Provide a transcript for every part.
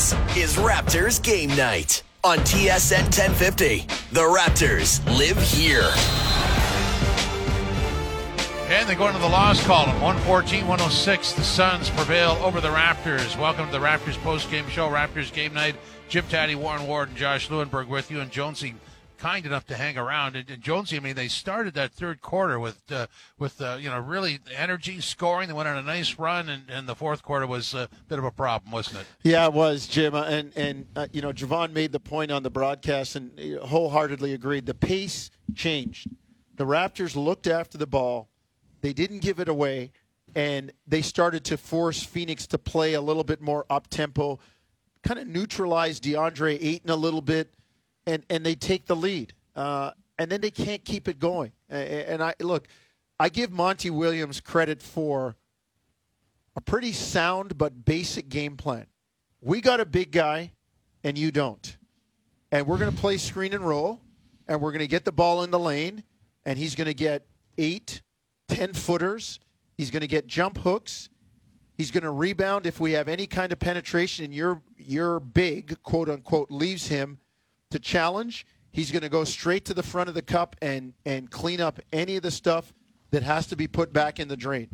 This is Raptors Game Night on TSN 1050. The Raptors live here. And they go into the loss column. 114 106. The Suns prevail over the Raptors. Welcome to the Raptors post-game show, Raptors Game Night. Jim Tatti, Warren Ward, and Josh Lewenberg with you. And Jonesy, kind enough to hang around. And, and Jonesy, I mean, they started that third quarter with uh, with uh, you know really energy, scoring. They went on a nice run, and, and the fourth quarter was a bit of a problem, wasn't it? Yeah, it was, Jim. Uh, And and uh, you know, Javon made the point on the broadcast, and wholeheartedly agreed. The pace changed. The Raptors looked after the ball. They didn't give it away, and they started to force Phoenix to play a little bit more up tempo, kind of neutralize DeAndre Ayton a little bit, and and they take the lead. Uh, and then they can't keep it going. And I look, I give Monty Williams credit for a pretty sound but basic game plan. We got a big guy, and you don't. And we're going to play screen and roll, and we're going to get the ball in the lane, and he's going to get eight, ten footers. He's going to get jump hooks. He's going to rebound if we have any kind of penetration, and your your big quote unquote leaves him to challenge. He's going to go straight to the front of the cup and and clean up any of the stuff that has to be put back in the drain.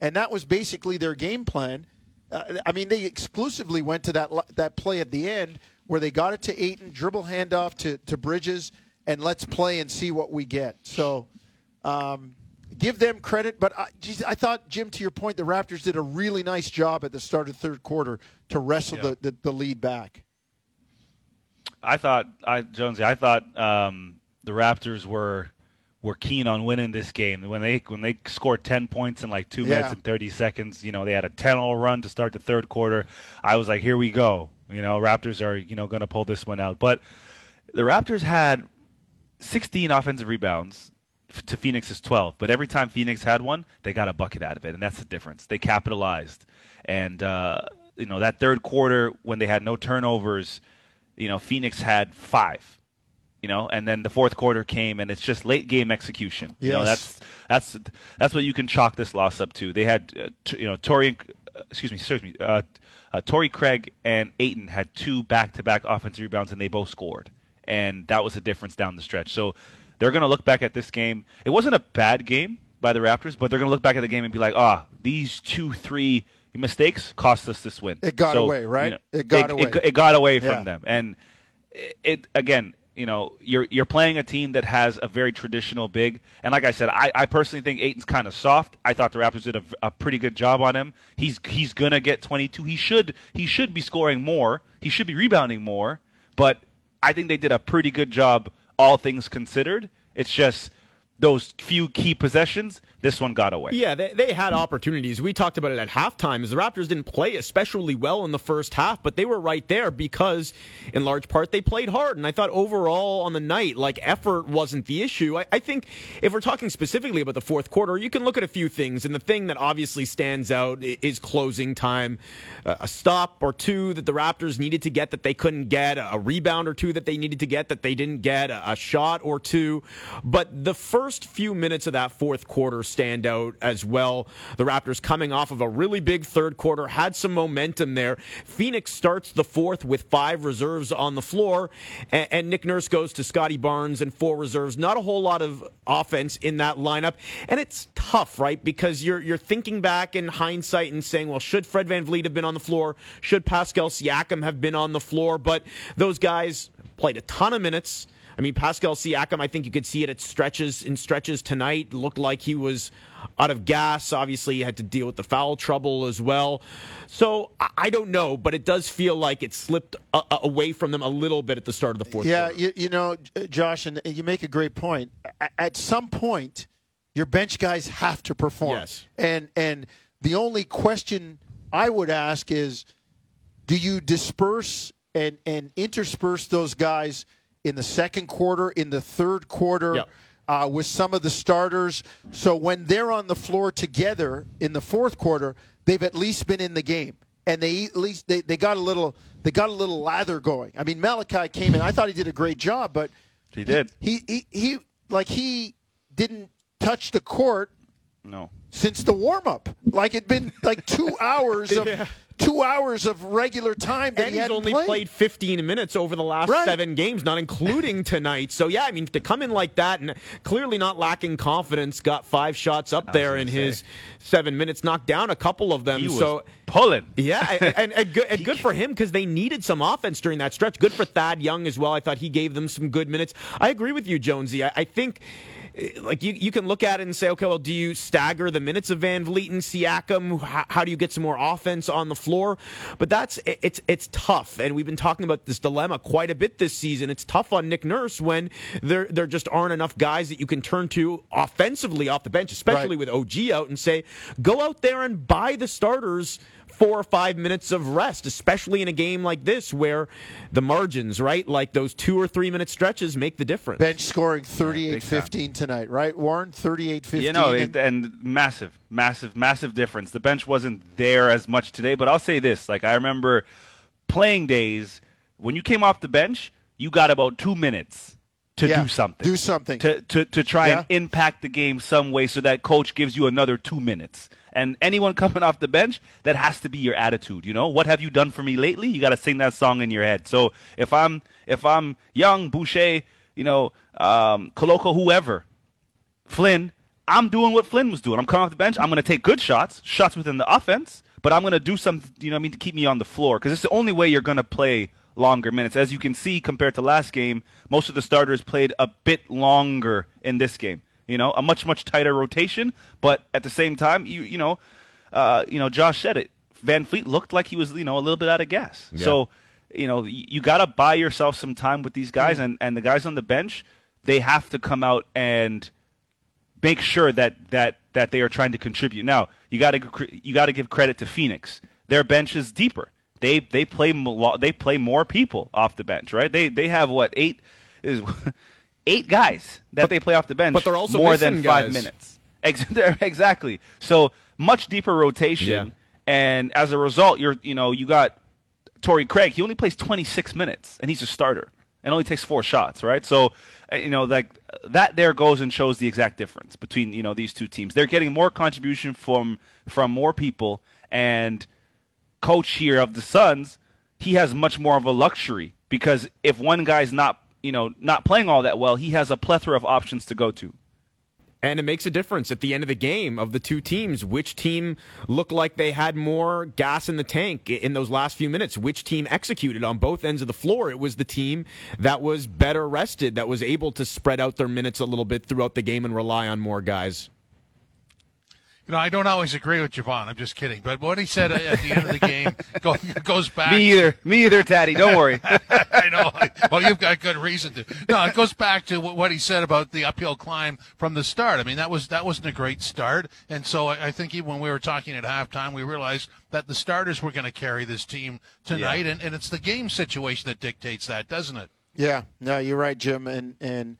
And that was basically their game plan. Uh, I mean, they exclusively went to that that play at the end where they got it to Ayton, dribble handoff to to Bridges, and let's play and see what we get. So, um, give them credit. But I, geez, I thought, Jim, to your point, the Raptors did a really nice job at the start of the third quarter to wrestle Yeah. the, the, the lead back. I thought I Jonesy. I thought um, the Raptors were were keen on winning this game. When they when they scored ten points in like two minutes and thirty seconds, you know they had a 10-0 run to start the third quarter. I was like, here we go. You know, Raptors are you know going to pull this one out. But the Raptors had sixteen offensive rebounds to Phoenix's 12. But every time Phoenix had one, they got a bucket out of it, and that's the difference. They capitalized, and uh, you know that third quarter when they had no turnovers, you know Phoenix had five. You know, and then the fourth quarter came, and it's just late game execution. You know, that's that's that's what you can chalk this loss up to. They had, uh, t- you know, Torrey, uh, excuse me, excuse me, uh, uh, Craig and Ayton had two back-to-back offensive rebounds, and they both scored, and that was the difference down the stretch. So they're going to look back at this game. It wasn't a bad game by the Raptors, but they're going to look back at the game and be like, ah, these two, three mistakes cost us this win. It got So, away, right? you know, It got it, away. It, it got away from Yeah. them, and it, it again. You know, you're you're playing a team that has a very traditional big, and like I said, I, I personally think Ayton's kind of soft. I thought the Raptors did a, a pretty good job on him. He's he's gonna get 22. He should he should be scoring more. He should be rebounding more. But I think they did a pretty good job, all things considered. It's just those few key possessions. This one got away. Yeah, they, they had opportunities. We talked about it at halftime. The Raptors didn't play especially well in the first half, but they were right there because, in large part, they played hard. And I thought overall on the night, like effort wasn't the issue. I, I think if we're talking specifically about the fourth quarter, you can look at a few things. And the thing that obviously stands out is closing time. A stop or two that the Raptors needed to get that they couldn't get, a rebound or two that they needed to get that they didn't get, a shot or two. But the first few minutes of that fourth quarter stand out as well. The Raptors coming off of a really big third quarter, had some momentum there. Phoenix starts the fourth with five reserves on the floor, and, and Nick Nurse goes to Scottie Barnes and four reserves. Not a whole lot of offense in that lineup, and it's tough, right? Because you're you're thinking back in hindsight and saying, well, should Fred VanVleet have been on the floor? Should Pascal Siakam have been on the floor? But those guys played a ton of minutes. I mean, Pascal Siakam, I think you could see it at stretches in stretches tonight. Looked like he was out of gas. Obviously, he had to deal with the foul trouble as well. So I- don't know, but it does feel like it slipped uh, uh, away from them a little bit at the start of the fourth Yeah, quarter. you, you know, Josh, and you make a great point. At some point, your bench guys have to perform. Yes. And and the only question I would ask is, do you disperse and and intersperse those guys in the second quarter, in the third quarter? Yeah. Uh, with some of the starters, so when they're on the floor together in the fourth quarter, they've at least been in the game, and they at least they, they got a little they got a little lather going. I mean, Malachi came in. I thought he did a great job, but He did. he he, he like he didn't touch the court No. Since the warm up. Like it'd been like two hours of two hours of regular time that and he he's hadn't only played. played 15 minutes over the last Right. seven games, not including tonight. So yeah, I mean to come in like that and clearly not lacking confidence, got five shots up there in say. his seven minutes, knocked down a couple of them. He was so pulling. yeah, and, and, and good, and good for him because they needed some offense during that stretch. Good for Thad Young as well. I thought he gave them some good minutes. I agree with you, Jonesy. I, I think. Eh, Like you, you can look at it and say, okay, well, do you stagger the minutes of VanVleet and Siakam? How, how do you get some more offense on the floor? But that's it- it's it's tough, and we've been talking about this dilemma quite a bit this season. It's tough on Nick Nurse when there there just aren't enough guys that you can turn to offensively off the bench, especially Right. with OG out, and say, go out there and buy the starters four or five minutes of rest, especially in a game like this where the margins, right, like those two or three minute stretches make the difference. Bench scoring big 38-15 tonight, right, Warren? 38-15. You know, and- and massive, massive, massive difference. The bench wasn't there as much today, but I'll say this: like I remember playing days when you came off the bench, you got about two minutes to Yeah, do something, do something. to to to try and impact the game some way, so that coach gives you another two minutes. And anyone coming off the bench, that has to be your attitude. You know, what have you done for me lately? You got to sing that song in your head. So if I'm if I'm young Boucher, you know, um, Koloko, whoever, Flynn, I'm doing what Flynn was doing. I'm coming off the bench. I'm going to take good shots, shots within the offense, but I'm going to do some, you know, I mean, to keep me on the floor because it's the only way you're going to play longer minutes. As you can see, compared to last game, most of the starters played a bit longer in this game. You know, a much much tighter rotation, but at the same time, you you know, uh, you know, Josh said it. VanVleet looked like he was, you know, a little bit out of gas. So, you know, you, got to buy yourself some time with these guys, and and the guys on the bench, they have to come out and make sure that that that they are trying to contribute. Now, you got to you got to give credit to Phoenix. Their bench is deeper. They they play they play more people off the bench, right? They they have what eight is eight guys that they play off the bench, but they're also more than five guys. minutes. Exactly. So much deeper rotation, Yeah. and as a result, you're you know you got Torrey Craig. He only plays 26 minutes, and he's a starter, and only takes four shots, right? So uh, you know like that there goes and shows the exact difference between you know these two teams. They're getting more contribution from from more people, and coach here of the Suns, he has much more of a luxury because if one guy's not you know not playing all that well, he has a plethora of options to go to. And it makes a difference at the end of the game of the two teams. Which team looked like they had more gas in the tank in those last few minutes? Which team executed on both ends of the floor? It was the team that was better rested, that was able to spread out their minutes a little bit throughout the game and rely on more guys. You know, I don't always agree with Javon. I'm just kidding. But what he said at the end of the game goes back. Me either. Me either, Taddy. Don't worry. I know. Well, you've got good reason to. No, it goes back to what he said about the uphill climb from the start. I mean, that was that wasn't a great start, and so I, I think even when we were talking at halftime, we realized that the starters were going to carry this team tonight, and, and it's the game situation that dictates that, doesn't it? Yeah, no, you're right, Jim. And and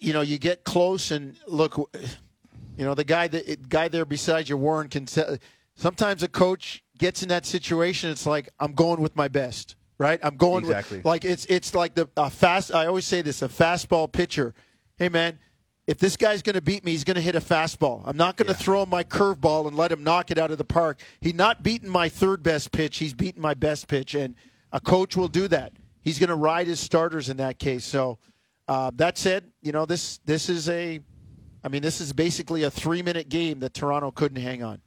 you know, you get close and look, you know, the guy that guy there beside you, Warren, can. Tell, sometimes a coach gets in that situation. It's like I'm going with my best, right? I'm going Exactly. with like it's it's like the a fast. I always say this: a fastball pitcher. Hey, man. If this guy's going to beat me, he's going to hit a fastball. I'm not going to throw him my curveball and let him knock it out of the park. He's not beating my third best pitch. He's beating my best pitch, and a coach will do that. He's going to ride his starters in that case. So uh, that said, you know this this is a, I mean this is basically a three minute game that Toronto couldn't hang on.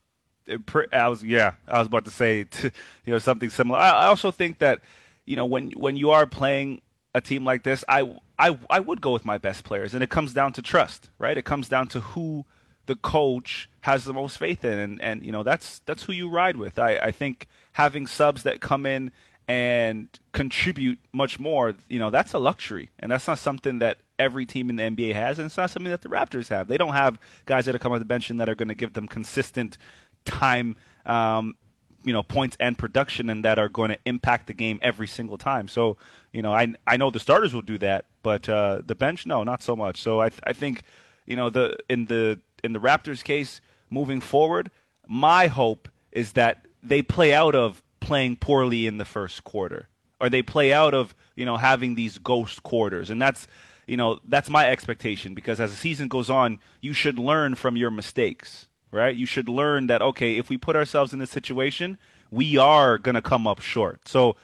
it pre- I was yeah, I was about to say t- you know something similar. I, I also think that you know when when you are playing a team like this, I I I would go with my best players, and it comes down to trust, right? It comes down to who the coach has the most faith in, and and you know that's that's who you ride with. I I think having subs that come in and contribute much more, you know, that's a luxury, and that's not something that every team in the NBA has, and it's not something that the Raptors have. They don't have guys that are coming off the bench and that are going to give them consistent time, um, you know, points and production, and that are going to impact the game every single time. So, you know, I I know the starters will do that, but uh, the bench, no, not so much. So I I think, you know, the in the in the Raptors case moving forward, my hope is that they play out of playing poorly in the first quarter, or they play out of you know having these ghost quarters, and that's you know that's my expectation because as the season goes on, you should learn from your mistakes, right? You should learn that okay, if we put ourselves in this situation, we are going to come up short. So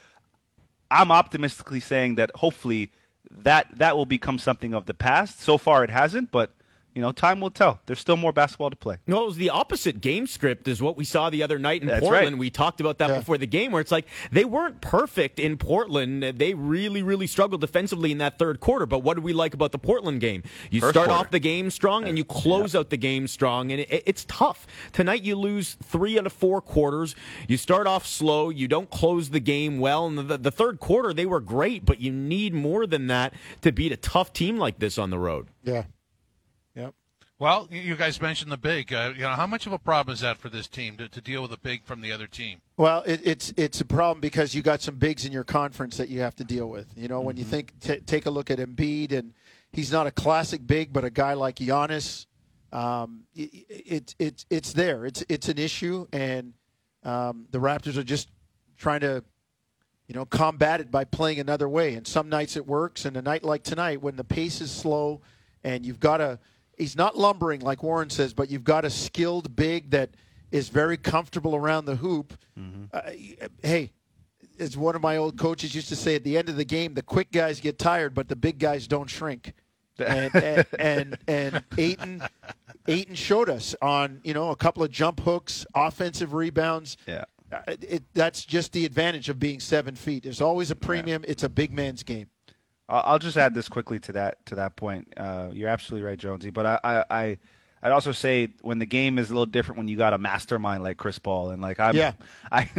I'm optimistically saying that hopefully that that will become something of the past. So far, it hasn't, but you know, time will tell. There's still more basketball to play. No, it was the opposite game script is what we saw the other night in That's Portland. right. We talked about that Yeah. before the game, where it's like they weren't perfect in Portland. They really, really struggled defensively in that third quarter. But what do we like about the Portland game? You First start quarter. off the game strong and you close out the game strong, and it, it's tough. Tonight you lose three out of four quarters. You start off slow. You don't close the game well. And the, the third quarter they were great, but you need more than that to beat a tough team like this on the road. Yeah. Yep. Well, you- you guys mentioned the big. Uh, you know, how much of a problem is that for this team to, to deal with a big from the other team? Well, it, it's it's a problem because you got some bigs in your conference that you have to deal with. You know, when you think t- take a look at Embiid, and he's not a classic big, but a guy like Giannis, um, it, it, it's it's there. It's it's an issue, and um, the Raptors are just trying to, you know, combat it by playing another way. And some nights it works, and a night like tonight, when the pace is slow, and you've got a he's not lumbering like Warren says, but you've got a skilled big that is very comfortable around the hoop. Uh, hey, as one of my old coaches used to say, at the end of the game, the quick guys get tired, but the big guys don't shrink. and and and, and Ayton, Ayton showed us on you know a couple of jump hooks, offensive rebounds. Yeah. Uh, it, that's just the advantage of being seven feet. There's always a premium. It's a big man's game. I'll just add this quickly to that to that point. Uh, you're absolutely right, Jonesy. But I, I, I I'd also say when the game is a little different when you got a mastermind like Chris Paul and like I'm, Yeah. I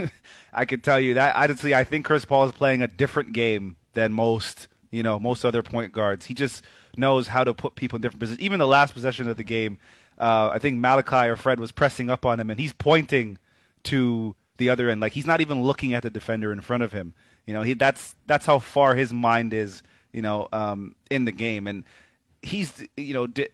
I could tell you that honestly I think Chris Paul is playing a different game than most you know most other point guards. He just knows how to put people in different positions. Even the last possession of the game, uh, I think Malachi or Fred was pressing up on him and he's pointing to the other end. Like he's not even looking at the defender in front of him. You know, he that's that's how far his mind is. You know, um, in the game, and he's you know. Di-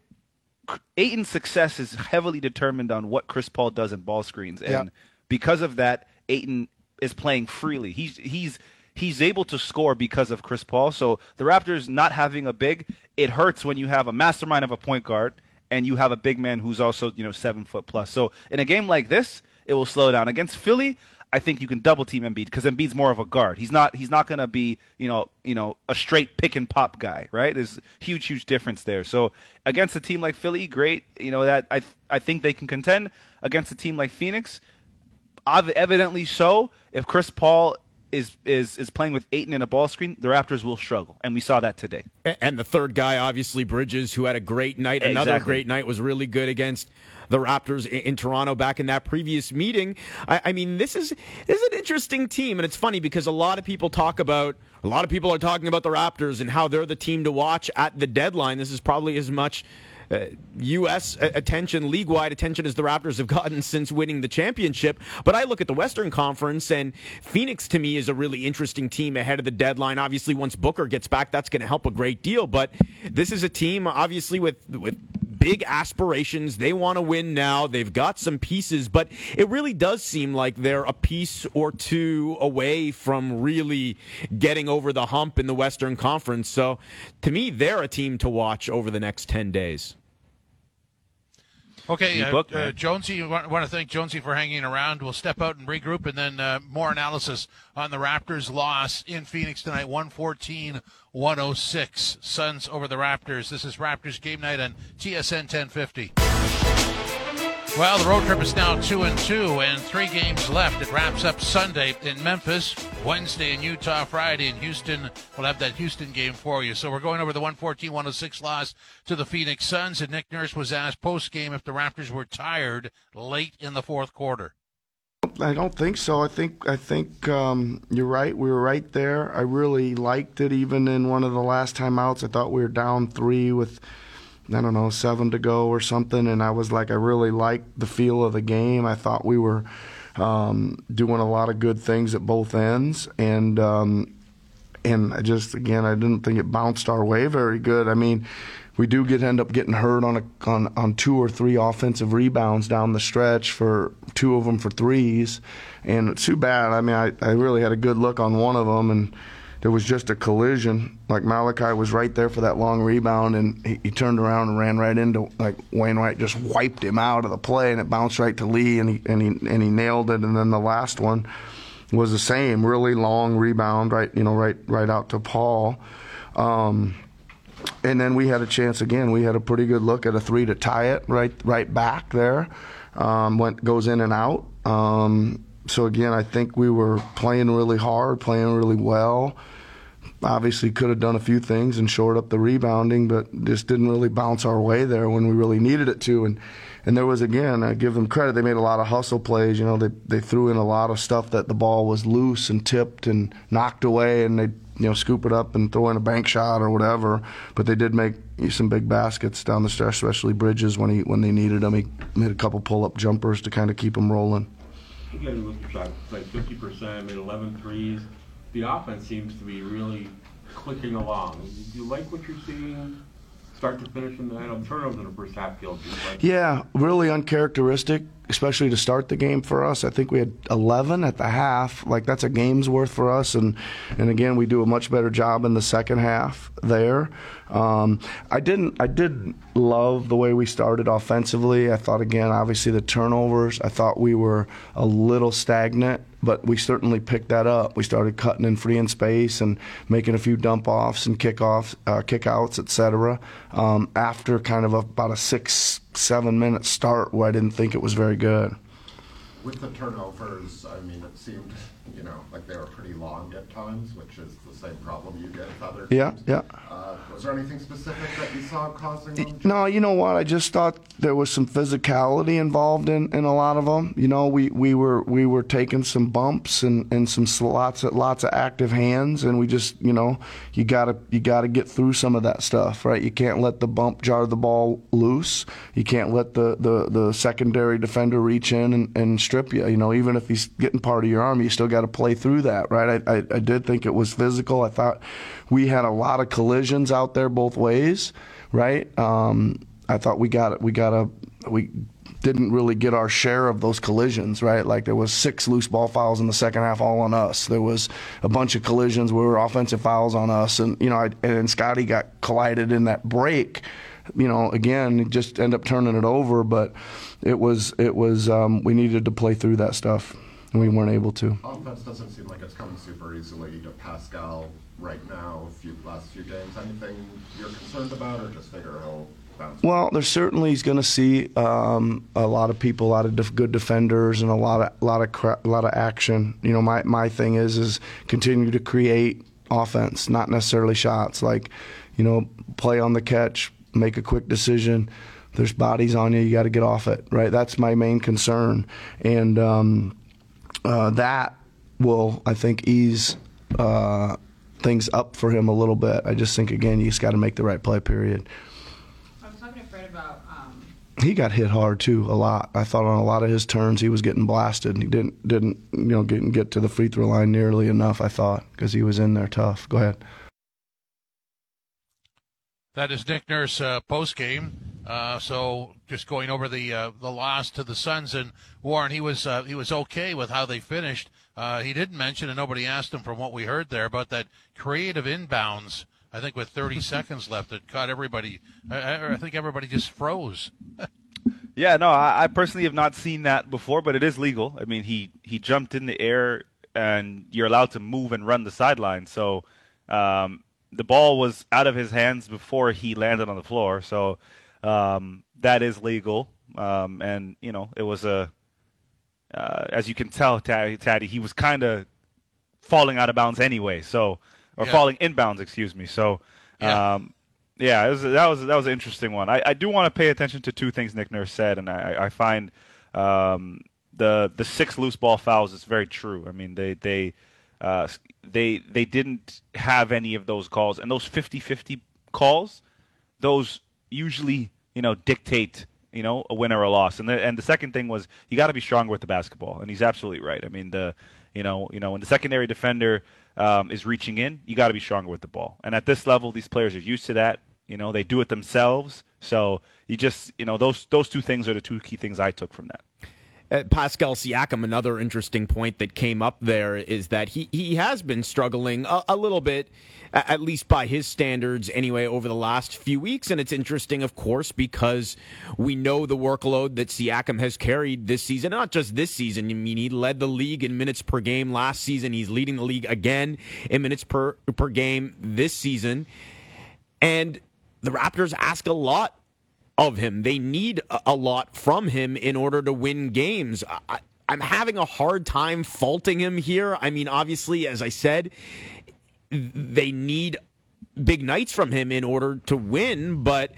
Ayton's success is heavily determined on what Chris Paul does in ball screens, and Yeah. because of that, Aiton is playing freely. He's he's he's able to score because of Chris Paul. So the Raptors not having a big, it hurts when you have a mastermind of a point guard and you have a big man who's also you know seven foot plus. So in a game like this, it will slow down. Against Philly, I think you can double team Embiid because Embiid's more of a guard. He's not he's not going to be you know you know a straight pick and pop guy, right? There's huge huge difference there. So against a team like Philly, great. You know that I I think they can contend against a team like Phoenix. Evidently so. If Chris Paul is is is playing with Ayton in a ball screen, the Raptors will struggle, and we saw that today. And the third guy, obviously Bridges, who had a great night. Another Exactly. great night was really good against the Raptors in, in Toronto back in that previous meeting. I, I mean, this is this is an interesting team, and it's funny because a lot of people talk about a lot of people are talking about the Raptors and how they're the team to watch at the deadline. This is probably as much. Uh, U.S. attention, league-wide attention, as the Raptors have gotten since winning the championship. But I look at the Western Conference, and Phoenix to me is a really interesting team ahead of the deadline. Obviously, once Booker gets back, that's going to help a great deal. But this is a team, obviously, with with big aspirations. They want to win now. They've got some pieces, but it really does seem like they're a piece or two away from really getting over the hump in the Western Conference. So, to me, they're a team to watch over the next ten days. Okay, uh, booked, uh. Jonesy, I want, want to thank Jonesy for hanging around. We'll step out and regroup, and then uh, more analysis on the Raptors' loss in Phoenix tonight, 114 106. Suns over the Raptors. This is Raptors game night on TSN 1050. Well, the road trip is now two and two, and three games left. It wraps up Sunday in Memphis, Wednesday in Utah, Friday in Houston. We'll have that Houston game for you. So we're going over the 114-106 loss to the Phoenix Suns, and Nick Nurse was asked post game if the Raptors were tired late in the fourth quarter. I don't think so. I think I think um, you're right. We were right there. I really liked it. Even in one of the last timeouts, I thought we were down three with I don't know seven to go or something, and I was like, I really liked the feel of the game. I thought we were um, doing a lot of good things at both ends, and um, and I just again I didn't think it bounced our way very good. I mean, we do get end up getting hurt on a on, on two or three offensive rebounds down the stretch for two of them for threes, and it's too bad. I mean, I, I really had a good look on one of them and there was just a collision. Like Malachi was right there for that long rebound, and he, he turned around and ran right into like Wainright just wiped him out of the play, and it bounced right to Lee, and he and he and he nailed it. And then the last one was the same, really long rebound, right you know right right out to Paul. Um, and then we had a chance again. We had a pretty good look at a three to tie it right right back there. Um, went goes in and out. Um, so again, I think we were playing really hard, playing really well. Obviously, could have done a few things and shored up the rebounding, but just didn't really bounce our way there when we really needed it to. And and there was again, I give them credit. They made a lot of hustle plays. You know, they they threw in a lot of stuff that the ball was loose and tipped and knocked away, and they you know scoop it up and throw in a bank shot or whatever. But they did make some big baskets down the stretch, especially Bridges when he when they needed them. He made a couple pull up jumpers to kind of keep them rolling. Again, with shots like 50%, made 11 threes. The offense seems to be really clicking along. Do you like what you're seeing? Start to finish in the I know turnovers in the first half killed you. Yeah, really uncharacteristic, especially to start the game for us. I think we had 11 at the half. Like that's a game's worth for us, and and again we do a much better job in the second half there. Um, I didn't. I did love the way we started offensively. I thought again, obviously the turnovers. I thought we were a little stagnant but we certainly picked that up. We started cutting in free in space and making a few dump offs and kickoffs, uh, kickouts, etc. Um, after kind of a, about a six, seven minute start where I didn't think it was very good. With the turnovers, I mean, it seemed, you know, like they were pretty long at times, which is the same problem you get with other Yeah, teams. yeah. Uh, was there anything specific that you saw causing them? No, you know what? I just thought there was some physicality involved in, in a lot of them. You know, we, we were we were taking some bumps and, and some lots of lots of active hands, and we just you know you gotta you gotta get through some of that stuff, right? You can't let the bump jar the ball loose. You can't let the, the, the secondary defender reach in and, and strip you. You know, even if he's getting part of your arm, you still got to play through that, right? I, I I did think it was physical. I thought we had a lot of collisions out there both ways, right? Um, I thought we got we got a we didn't really get our share of those collisions, right? Like there was six loose ball fouls in the second half, all on us. There was a bunch of collisions where we were offensive fouls on us, and you know, I, and Scottie got collided in that break. You know, again, just end up turning it over, but it was it was um, we needed to play through that stuff, and we weren't able to. Offense doesn't seem like it's coming super easily to Pascal right now, few, last few games. Anything you're concerned about, or just figure he'll bounce? Well, there's certainly he's going to see um, a lot of people, a lot of def- good defenders, and a lot of lot of cra- a lot of action. You know, my my thing is is continue to create offense, not necessarily shots. Like, you know, play on the catch, make a quick decision. There's bodies on you, you got to get off it. Right, that's my main concern, and um, uh, that will, I think, ease. Uh, things up for him a little bit. I just think again, you just got to make the right play. Period. I was talking to Fred about um, he got hit hard too a lot. I thought on a lot of his turns he was getting blasted. He didn't didn't you know get get to the free throw line nearly enough. I thought because he was in there tough. Go ahead. That is Nick Nurse uh, post game. Uh, so just going over the uh, the loss to the Suns and Warren, he was uh, he was okay with how they finished. Uh, he didn't mention, and nobody asked him from what we heard there, but that creative inbounds. I think with 30 seconds left, it caught everybody. I, I I think everybody just froze. Yeah, no, I, I personally have not seen that before, but it is legal. I mean, he he jumped in the air, and you're allowed to move and run the sideline. So um, the ball was out of his hands before he landed on the floor. So um, that is legal, um, and you know, it was a uh, as you can tell, Taddy, Taddy he was kind of falling out of bounds anyway. So or Yeah. falling inbounds, excuse me. So. Yeah. Um, yeah, it was, that was that was an interesting one. I, I do want to pay attention to two things Nick Nurse said, and I, I find um, the the six loose ball fouls is very true. I mean, they they uh, they they didn't have any of those calls, and those 50-50 calls, those usually you know dictate you know a win or a loss. And the and the second thing was you got to be stronger with the basketball, and he's absolutely right. I mean the you know you know when the secondary defender um, is reaching in, you got to be stronger with the ball. And at this level, these players are used to that. You know they do it themselves. So you just you know those those two things are the two key things I took from that. Uh, Pascal Siakam, another interesting point that came up there is that he, he has been struggling a, a little bit, at least by his standards anyway, over the last few weeks. And it's interesting, of course, because we know the workload that Siakam has carried this season, not just this season. I mean, he led the league in minutes per game last season. He's leading the league again in minutes per, per game this season. And the Raptors ask a lot of him. They need a lot from him in order to win games. I, I'm having a hard time faulting him here. I mean, obviously, as I said, they need big nights from him in order to win, but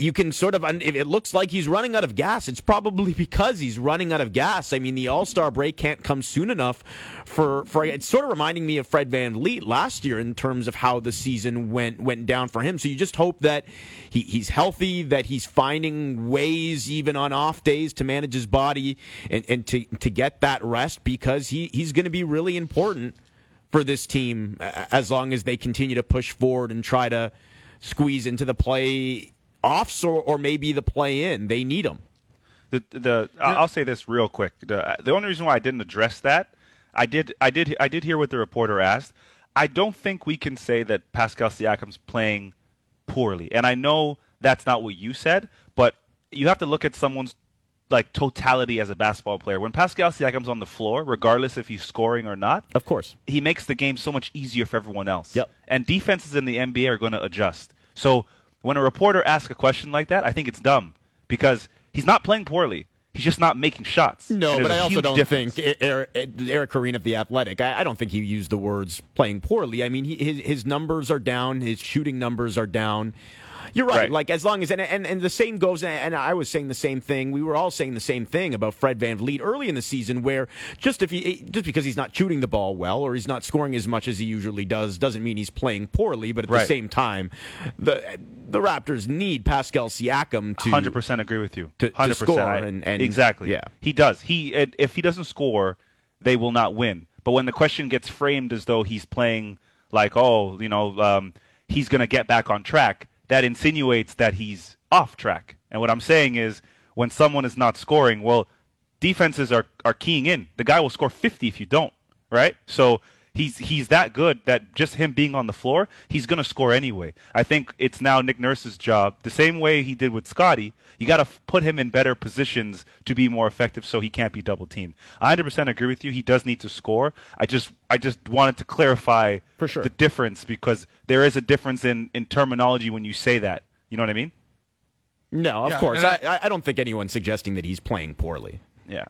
you can sort of if it looks like he's running out of gas it's probably because he's running out of gas. I mean the all-star break can't come soon enough for for it's sort of reminding me of fred vanvleet last year in terms of how the season went went down for him. So you just hope that he, he's healthy that he's finding ways even on off days to manage his body and, and to to get that rest because he he's going to be really important for this team as long as they continue to push forward and try to squeeze into the play offs or, or maybe the play in. They need them. The the I'll say this real quick. The the only reason why I didn't address that, I did I did I did hear what the reporter asked. I don't think we can say that Pascal Siakam's playing poorly. And I know that's not what you said, but you have to look at someone's like totality as a basketball player. When Pascal Siakam's on the floor, regardless if he's scoring or not, of course, he makes the game so much easier for everyone else. Yep. And defenses in the NBA are going to adjust. So when a reporter asks a question like that, I think it's dumb because he's not playing poorly. He's just not making shots. No, but I also don't difference. think Eric, Eric Koreen of the Athletic. I, I, don't think he used the words playing poorly. I mean, he, his, his numbers are down. His shooting numbers are down. You're right. right. Like as long as and, and and the same goes. And I was saying the same thing. We were all saying the same thing about Fred Van VanVleet early in the season, where just if he just because he's not shooting the ball well or he's not scoring as much as he usually does, doesn't mean he's playing poorly. But at right. the same time, the the Raptors need Pascal Siakam to 100 percent agree with you. To, to score and, and exactly. Yeah, he does. He if he doesn't score, they will not win. But when the question gets framed as though he's playing like, oh, you know, um, he's going to get back on track, that insinuates that he's off track. And what I'm saying is when someone is not scoring, well, defenses are, are keying in. The guy will score 50 if you don't, right? So he's he's that good that just him being on the floor, he's going to score anyway. I think it's now Nick Nurse's job, the same way he did with Scottie. You got to f- put him in better positions to be more effective, so he can't be double teamed. I 100% agree with you. He does need to score. I just I just wanted to clarify For sure. the difference because there is a difference in in terminology when you say that. You know what I mean? No, of Yeah, course. I, I don't think anyone's suggesting that he's playing poorly. Yeah.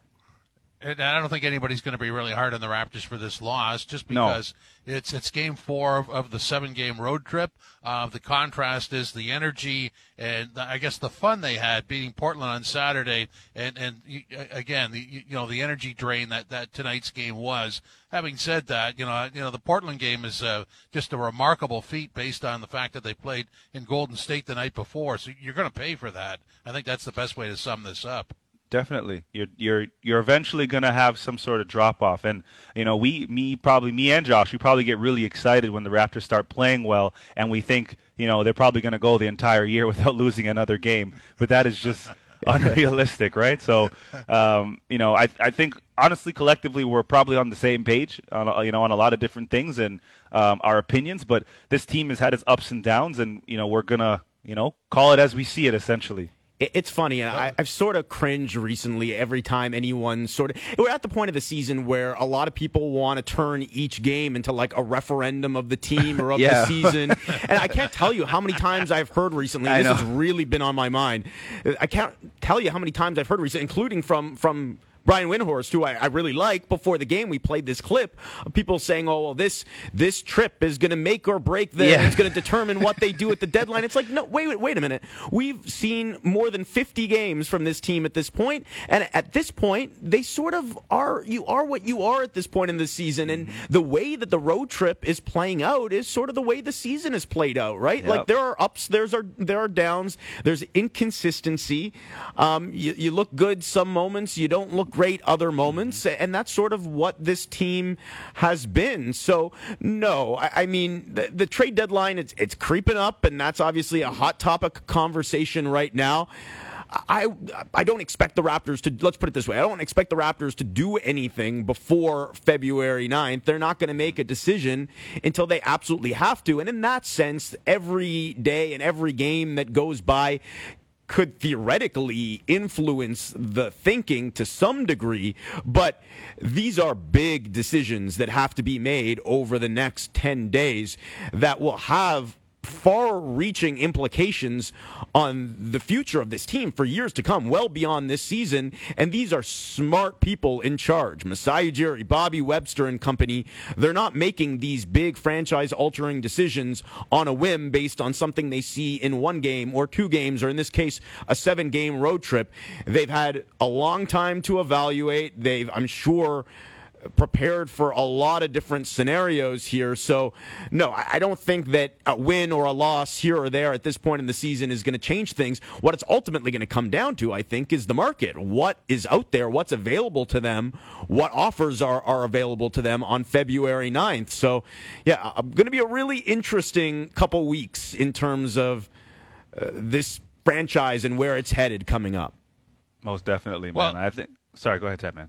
And I don't think anybody's going to be really hard on the Raptors for this loss, just No. because it's it's game four of, of the seven game road trip. Uh, the contrast is the energy and the, I guess the fun they had beating Portland on Saturday, and and again the you know the energy drain that, that tonight's game was. Having said that, you know you know the Portland game is uh, just a remarkable feat based on the fact that they played in Golden State the night before. So you're going to pay for that. I think that's the best way to sum this up. Definitely, you're you're you're eventually gonna have some sort of drop off, and you know we, me, probably me and Josh, we probably get really excited when the Raptors start playing well, and we think you know they're probably gonna go the entire year without losing another game, but that is just unrealistic, right? So, um, you know, I I think honestly, collectively, we're probably on the same page, on a- you know, on a lot of different things and um, our opinions, but this team has had its ups and downs, and you know we're gonna you know call it as we see it, essentially. It- It's funny, and I, I've sort of cringed recently every time anyone sort of. We're at the point of the season where a lot of people want to turn each game into like a referendum of the team or of Yeah. the season. and I can't tell you how many times I've heard recently. This has really been on my mind. I can't tell you how many times I've heard recently, including from from. Brian Windhorst, who I, I really like, before the game we played this clip of people saying, "Oh, well, this this trip is going to make or break them. Yeah. It's going to determine what they do at the deadline." It's like, no, wait, wait, a minute. We've seen more than 50 games from this team at this point, and at this point, they sort of are. You are what you are at this point in the season, and the way that the road trip is playing out is sort of the way the season is played out, right? Like there are ups, there's are there are downs, there's inconsistency. Um, you, you look good some moments, you don't look great other moments, mm-hmm. and that's sort of what this team has been. So no, I, I mean the, the trade deadline it's it's creeping up, and that's obviously a hot topic conversation right now. I I don't expect the Raptors to let's put it this way. I don't expect the Raptors to do anything before February 9th. They're not going to make a decision until they absolutely have to. And in that sense, every day and every game that goes by could theoretically influence the thinking to some degree, but these are big decisions that have to be made over the next 10 days that will have far reaching implications on the future of this team for years to come, well beyond this season. And these are smart people in charge. Masai Ujiri, Bobby Webster and company. They're not making these big franchise altering decisions on a whim based on something they see in one game or two games, or in this case, a seven game road trip. They've had a long time to evaluate. They've, I'm sure, prepared for a lot of different scenarios here. So, no, I don't think that a win or a loss here or there at this point in the season is going to change things. What it's ultimately going to come down to, I think, is the market. What is out there? What's available to them? What offers are, are available to them on February 9th? So, yeah, going to be a really interesting couple weeks in terms of uh, this franchise and where it's headed coming up. Most definitely, man. Well- I think. Sorry, go ahead, Ted, man.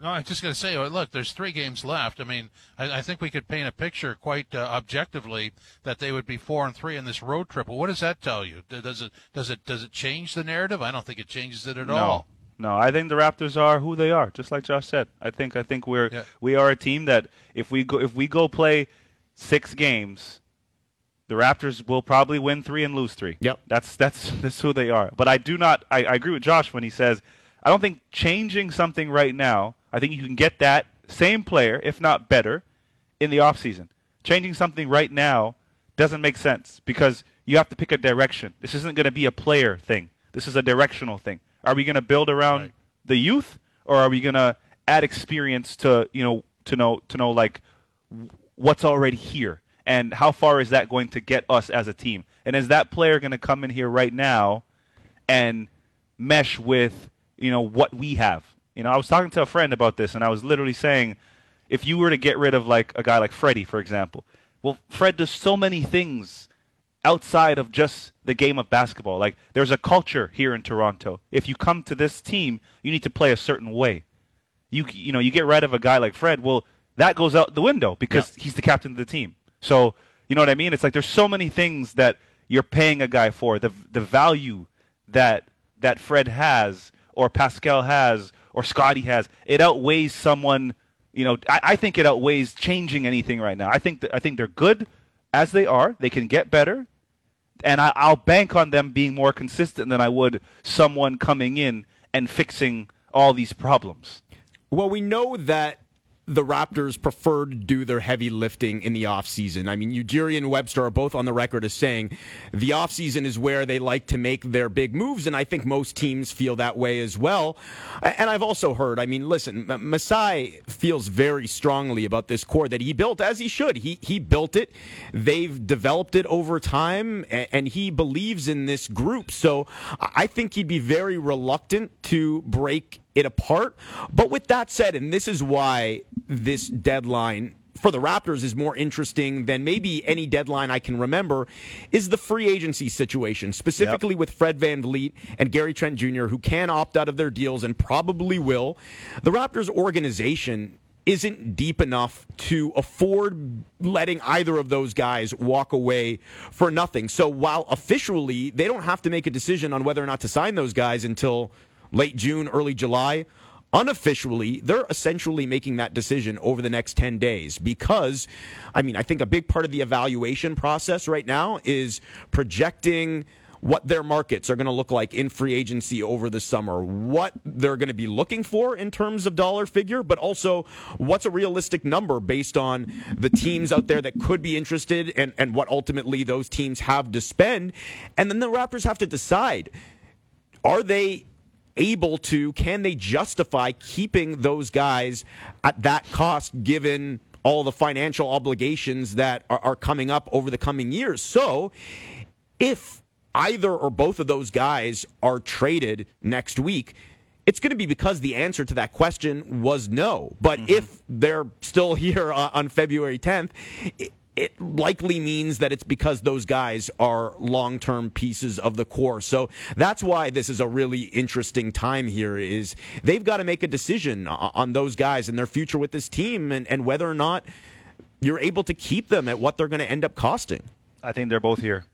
No, I'm just going to say, oh, look, there's three games left. I mean, I, I think we could paint a picture quite uh, objectively that they would be four and three in this road trip. Well, what does that tell you? Does it does it does it change the narrative? I don't think it changes it at no. all. No, I think the Raptors are who they are, just like Josh said. I think I think we're Yeah. we are a team that if we go if we go play six games, the Raptors will probably win three and lose three. Yep. That's that's that's who they are. But I do not I, I agree with Josh when he says I don't think changing something right now, I think you can get that same player, if not better, in the offseason. Changing something right now doesn't make sense because you have to pick a direction. This isn't going to be a player thing. This is a directional thing. Are we going to build around Right. the youth or are we going to add experience to, you know, to know to know like what's already here and how far is that going to get us as a team? And is that player going to come in here right now and mesh with you know what we have. You know, I was talking to a friend about this, and I was literally saying, if you were to get rid of like a guy like Freddie, for example, well, Fred does so many things outside of just the game of basketball. Like there's a culture here in Toronto. If you come to this team, you need to play a certain way. You you know, you get rid of a guy like Fred, well, that goes out the window because he's the captain of the team. So, you know what I mean? It's like there's so many things that you're paying a guy for. The the value that that Fred has or Pascal has or Scottie has, it outweighs someone. You know, I, I think it outweighs changing anything right now. I think that, I think they're good as they are. They can get better, and I, I'll bank on them being more consistent than I would someone coming in and fixing all these problems. Well, we know that the Raptors prefer to do their heavy lifting in the offseason. I mean, Ujiri and Webster are both on the record as saying the offseason is where they like to make their big moves, and I think most teams feel that way as well. And I've also heard, I mean, listen, Masai feels very strongly about this core that he built, as he should. He, he built it, they've developed it over time, and he believes in this group. So I I think he'd be very reluctant to break it apart. But with that said, and this is why this deadline for the Raptors is more interesting than maybe any deadline I can remember is the free agency situation, specifically with Fred VanVleet and Gary Trent Jr., who can opt out of their deals and probably will. The Raptors organization isn't deep enough to afford letting either of those guys walk away for nothing. So while officially they don't have to make a decision on whether or not to sign those guys until late June, early July, unofficially, they're essentially making that decision over the next 10 days because, I mean, I think a big part of the evaluation process right now is projecting what their markets are going to look like in free agency over the summer, what they're going to be looking for in terms of dollar figure, but also what's a realistic number based on the teams out there that could be interested and, and what ultimately those teams have to spend. And then the Raptors have to decide are they able to, can they justify keeping those guys at that cost given all the financial obligations that are, are coming up over the coming years? So if either or both of those guys are traded next week, it's going to be because the answer to that question was no. But if they're still here uh, on February 10th, it, likely means that it's because those guys are long term pieces of the core. So that's why this is a really interesting time here. Is they've got to make a decision on those guys and their future with this team, and, and whether or not you're able to keep them at what they're going to end up costing. I think they're both here.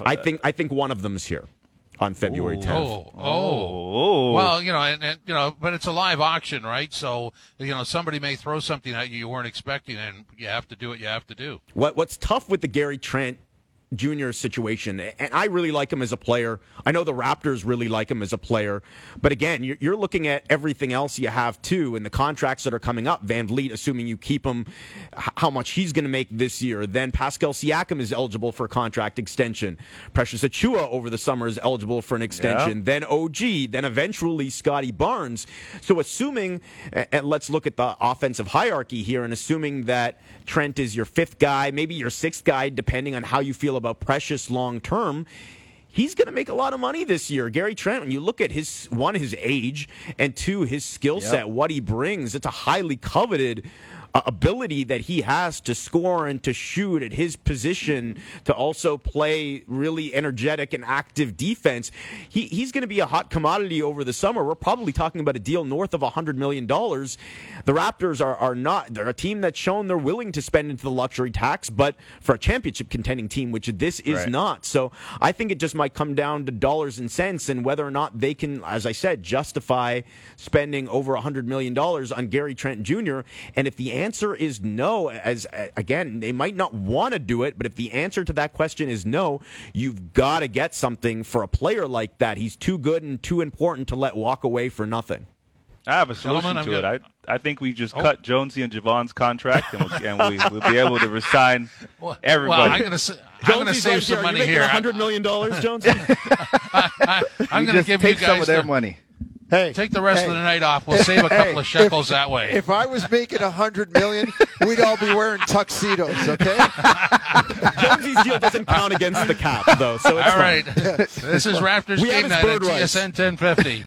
I think I think one of them's here on February 10th. Oh, oh, Well, you know, and, and you know, but it's a live auction, right? So you know, somebody may throw something at you you weren't expecting, and you have to do what you have to do. What What's tough with the Gary Trent Jr. situation, and I really like him as a player. I know the Raptors really like him as a player, but again, you're looking at everything else you have too, and the contracts that are coming up. VanVleet, assuming you keep him, how much he's going to make this year. Then Pascal Siakam is eligible for a contract extension. Precious Achiuwa over the summer is eligible for an extension. Yeah. Then OG. Then eventually Scottie Barnes. So assuming, and let's look at the offensive hierarchy here, and assuming that Trent is your fifth guy, maybe your sixth guy, depending on how you feel about A precious long term he's going to make a lot of money this year. Gary Trent, when you look at his one, his age, and two, his skill set, yep. what he brings, it's a highly coveted ability that he has to score and to shoot at his position, to also play really energetic and active defense. He, he's going to be a hot commodity over the summer. We're probably talking about a deal north of $100 million. The Raptors are, are not, they're a team that's shown they're willing to spend into the luxury tax, but for a championship contending team, which this is right. not. So I think it just might come down to dollars and cents and whether or not they can, as I said, justify spending over $100 million on Gary Trent Jr. And if the answer is no, as again, they might not want to do it, but if the answer to that question is no, you've got to get something for a player like that. He's too good and too important to let walk away for nothing. I have a solution to it. I I think we just oh. cut Jonesy and Javon's contract, and, we'll, and we, will be able to resign everybody. Well, I'm going to I'm going to save some money here. Hundred million dollars, Jonesy. I, am going to give take you guys some of their money. Hey, take the rest hey, of the night off. We'll save a couple hey, of shekels if, that way. If I was making a hundred million, we'd all be wearing tuxedos. Okay. Jonesy's deal doesn't count against the cap, though. So all right. this is Raptors we game night at TSN 1050.